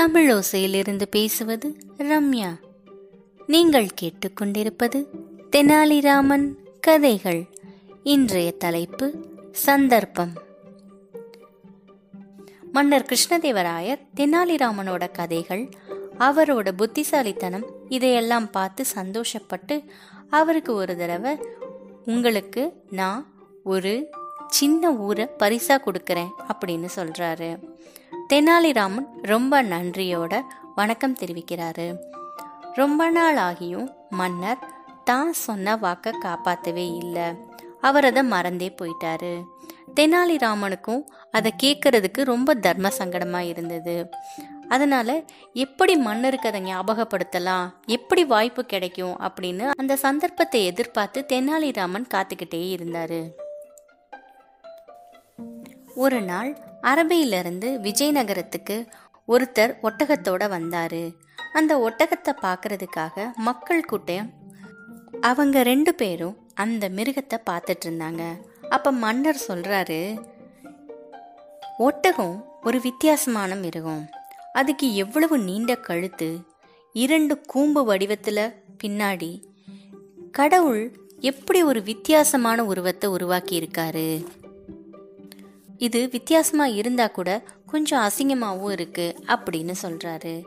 தமிழோசையிலிருந்து பேசுவது ரம்யா. நீங்கள் கேட்டுக்கொண்டிருப்பது தெனாலிராமன் கதைகள். இன்றைய தலைப்பு சந்தர்ப்பம். மன்னர் கிருஷ்ணதேவராயர் தெனாலிராமனோட கதைகள் அவரோட புத்திசாலித்தனம் இதையெல்லாம் பார்த்து சந்தோஷப்பட்டு அவருக்கு ஒரு தடவை உங்களுக்கு நான் ஒரு சின்ன ஊரை பரிசா கொடுக்குறேன் அப்படின்னு சொல்றாரு. தெனாலிராமன் ரொம்ப நன்றியோட வணக்கம் தெரிவிக்கிறாரு. ரொம்ப நாள் ஆகியும் மன்னர் தான் சொன்ன வாக்க காப்பாத்தவே இல்லை. அவர் அதை மறந்தே போயிட்டாரு. தெனாலிராமனுக்கும் அதை கேட்கறதுக்கு ரொம்ப தர்ம சங்கடமா இருந்தது. அதனால எப்படி மன்னருக்கு அதை ஞாபகப்படுத்தலாம்? எப்படி வாய்ப்பு கிடைக்கும்? அப்படின்னு அந்த சந்தர்ப்பத்தை எதிர்பார்த்து தெனாலிராமன் காத்துக்கிட்டே இருந்தாரு. ஒரு நாள் அரபியிலிருந்து விஜயநகரத்துக்கு ஒருத்தர் ஒட்டகத்தோட வந்தாரு. அந்த ஒட்டகத்தை பார்க்கறதுக்காக மக்கள் கூட்டம் அவங்க ரெண்டு பேரும் அந்த மிருகத்தை பார்த்துட்டு இருந்தாங்க. அப்ப மன்னர் சொல்றாரு ஒட்டகம் ஒரு வித்தியாசமான மிருகம். அதுக்கு எவ்வளவு நீண்ட கழுத்து இரண்டு கூம்பு வடிவத்துல பின்னாடி கடவுள் எப்படி ஒரு வித்தியாசமான உருவத்தை உருவாக்கி இருக்காரு இது வித்தியாசமா இருந்தா கூட கொஞ்சம் அசிங்கமாகவும் இருக்கு அப்படின்னு சொல்றாரு.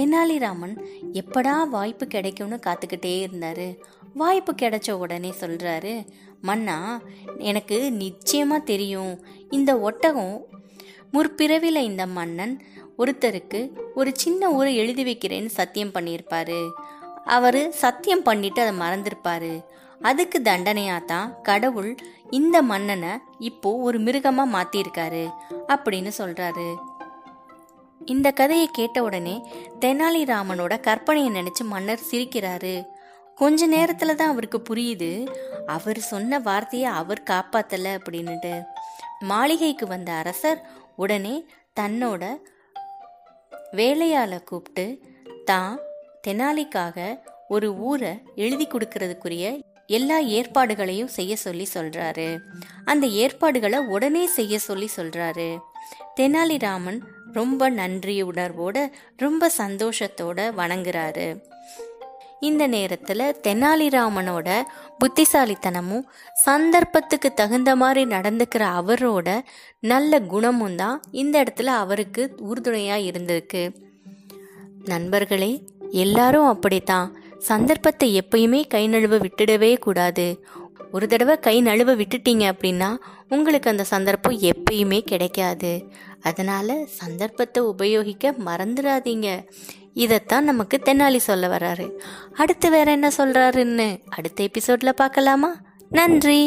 தெனாலிராமன் எப்படா வாய்ப்பு கிடைக்கும்னு காத்துக்கிட்டே இருந்தாரு. வாய்ப்பு கிடைச்ச உடனே சொல்றாரு மன்னா எனக்கு நிச்சயமா தெரியும். இந்த ஒட்டகம் முற்பிறவில இந்த மன்னன் ஒருத்தருக்கு ஒரு சின்ன ஊரை எழுதி வைக்கிறேன்னு சத்தியம் பண்ணியிருப்பாரு. அவர் சத்தியம் பண்ணிட்டு அதை மறந்திருப்பாரு. அதுக்கு தண்டனையாக தான் கடவுள் இந்த மன்னனை இப்போ ஒரு மிருகமா மாத்திருக்காரு அப்படின்னு சொல்றாரு. இந்த கதையை கேட்ட உடனே தெனாலிராமனோட கற்பனையை நினைச்சு மன்னர் சிரிக்கிறாரு. கொஞ்ச நேரத்துல தான் அவருக்கு புரியுது அவர் சொன்ன வார்த்தையை அவர் காப்பாத்தல அப்படின்னுட்டு. மாளிகைக்கு வந்த அரசர் உடனே தன்னோட வேலையால கூப்பிட்டு தான் தெனாலிக்காக ஒரு ஊரை எழுதி கொடுக்கறதுக்குரிய எல்லா ஏற்பாடுகளையும் செய்ய சொல்லி சொல்றாரு. அந்த ஏற்பாடுகளை உடனே செய்ய சொல்லி சொல்றாரு. தெனாலிராமன் ரொம்ப நன்றி உணர்வோட ரொம்ப சந்தோஷத்தோட வணங்குறாரு. இந்த நேரத்துல தெனாலிராமனோட புத்திசாலித்தனமும் சந்தர்ப்பத்துக்கு தகுந்த மாதிரி நடந்துக்கிற அவரோட நல்ல குணமும் தான் இந்த இடத்துல அவருக்கு உறுதுணையா இருந்திருக்கு. நண்பர்களே எல்லாரும் அப்படித்தான். சந்தர்ப்பத்தை எப்பயுமே கை நழுவ விட்டுடவே கூடாது. ஒரு தடவை கை நழுவ விட்டுட்டீங்க அப்படின்னா உங்களுக்கு அந்த சந்தர்ப்பம் எப்பயுமே கிடைக்காது. அதனால சந்தர்ப்பத்தை உபயோகிக்க மறந்துடாதீங்க. இதைத்தான் நமக்கு தென்னாலி சொல்ல வர்றாரு அடுத்து வேற என்ன சொல்றாருன்னு அடுத்த எபிசோட்ல பார்க்கலாமா? நன்றி.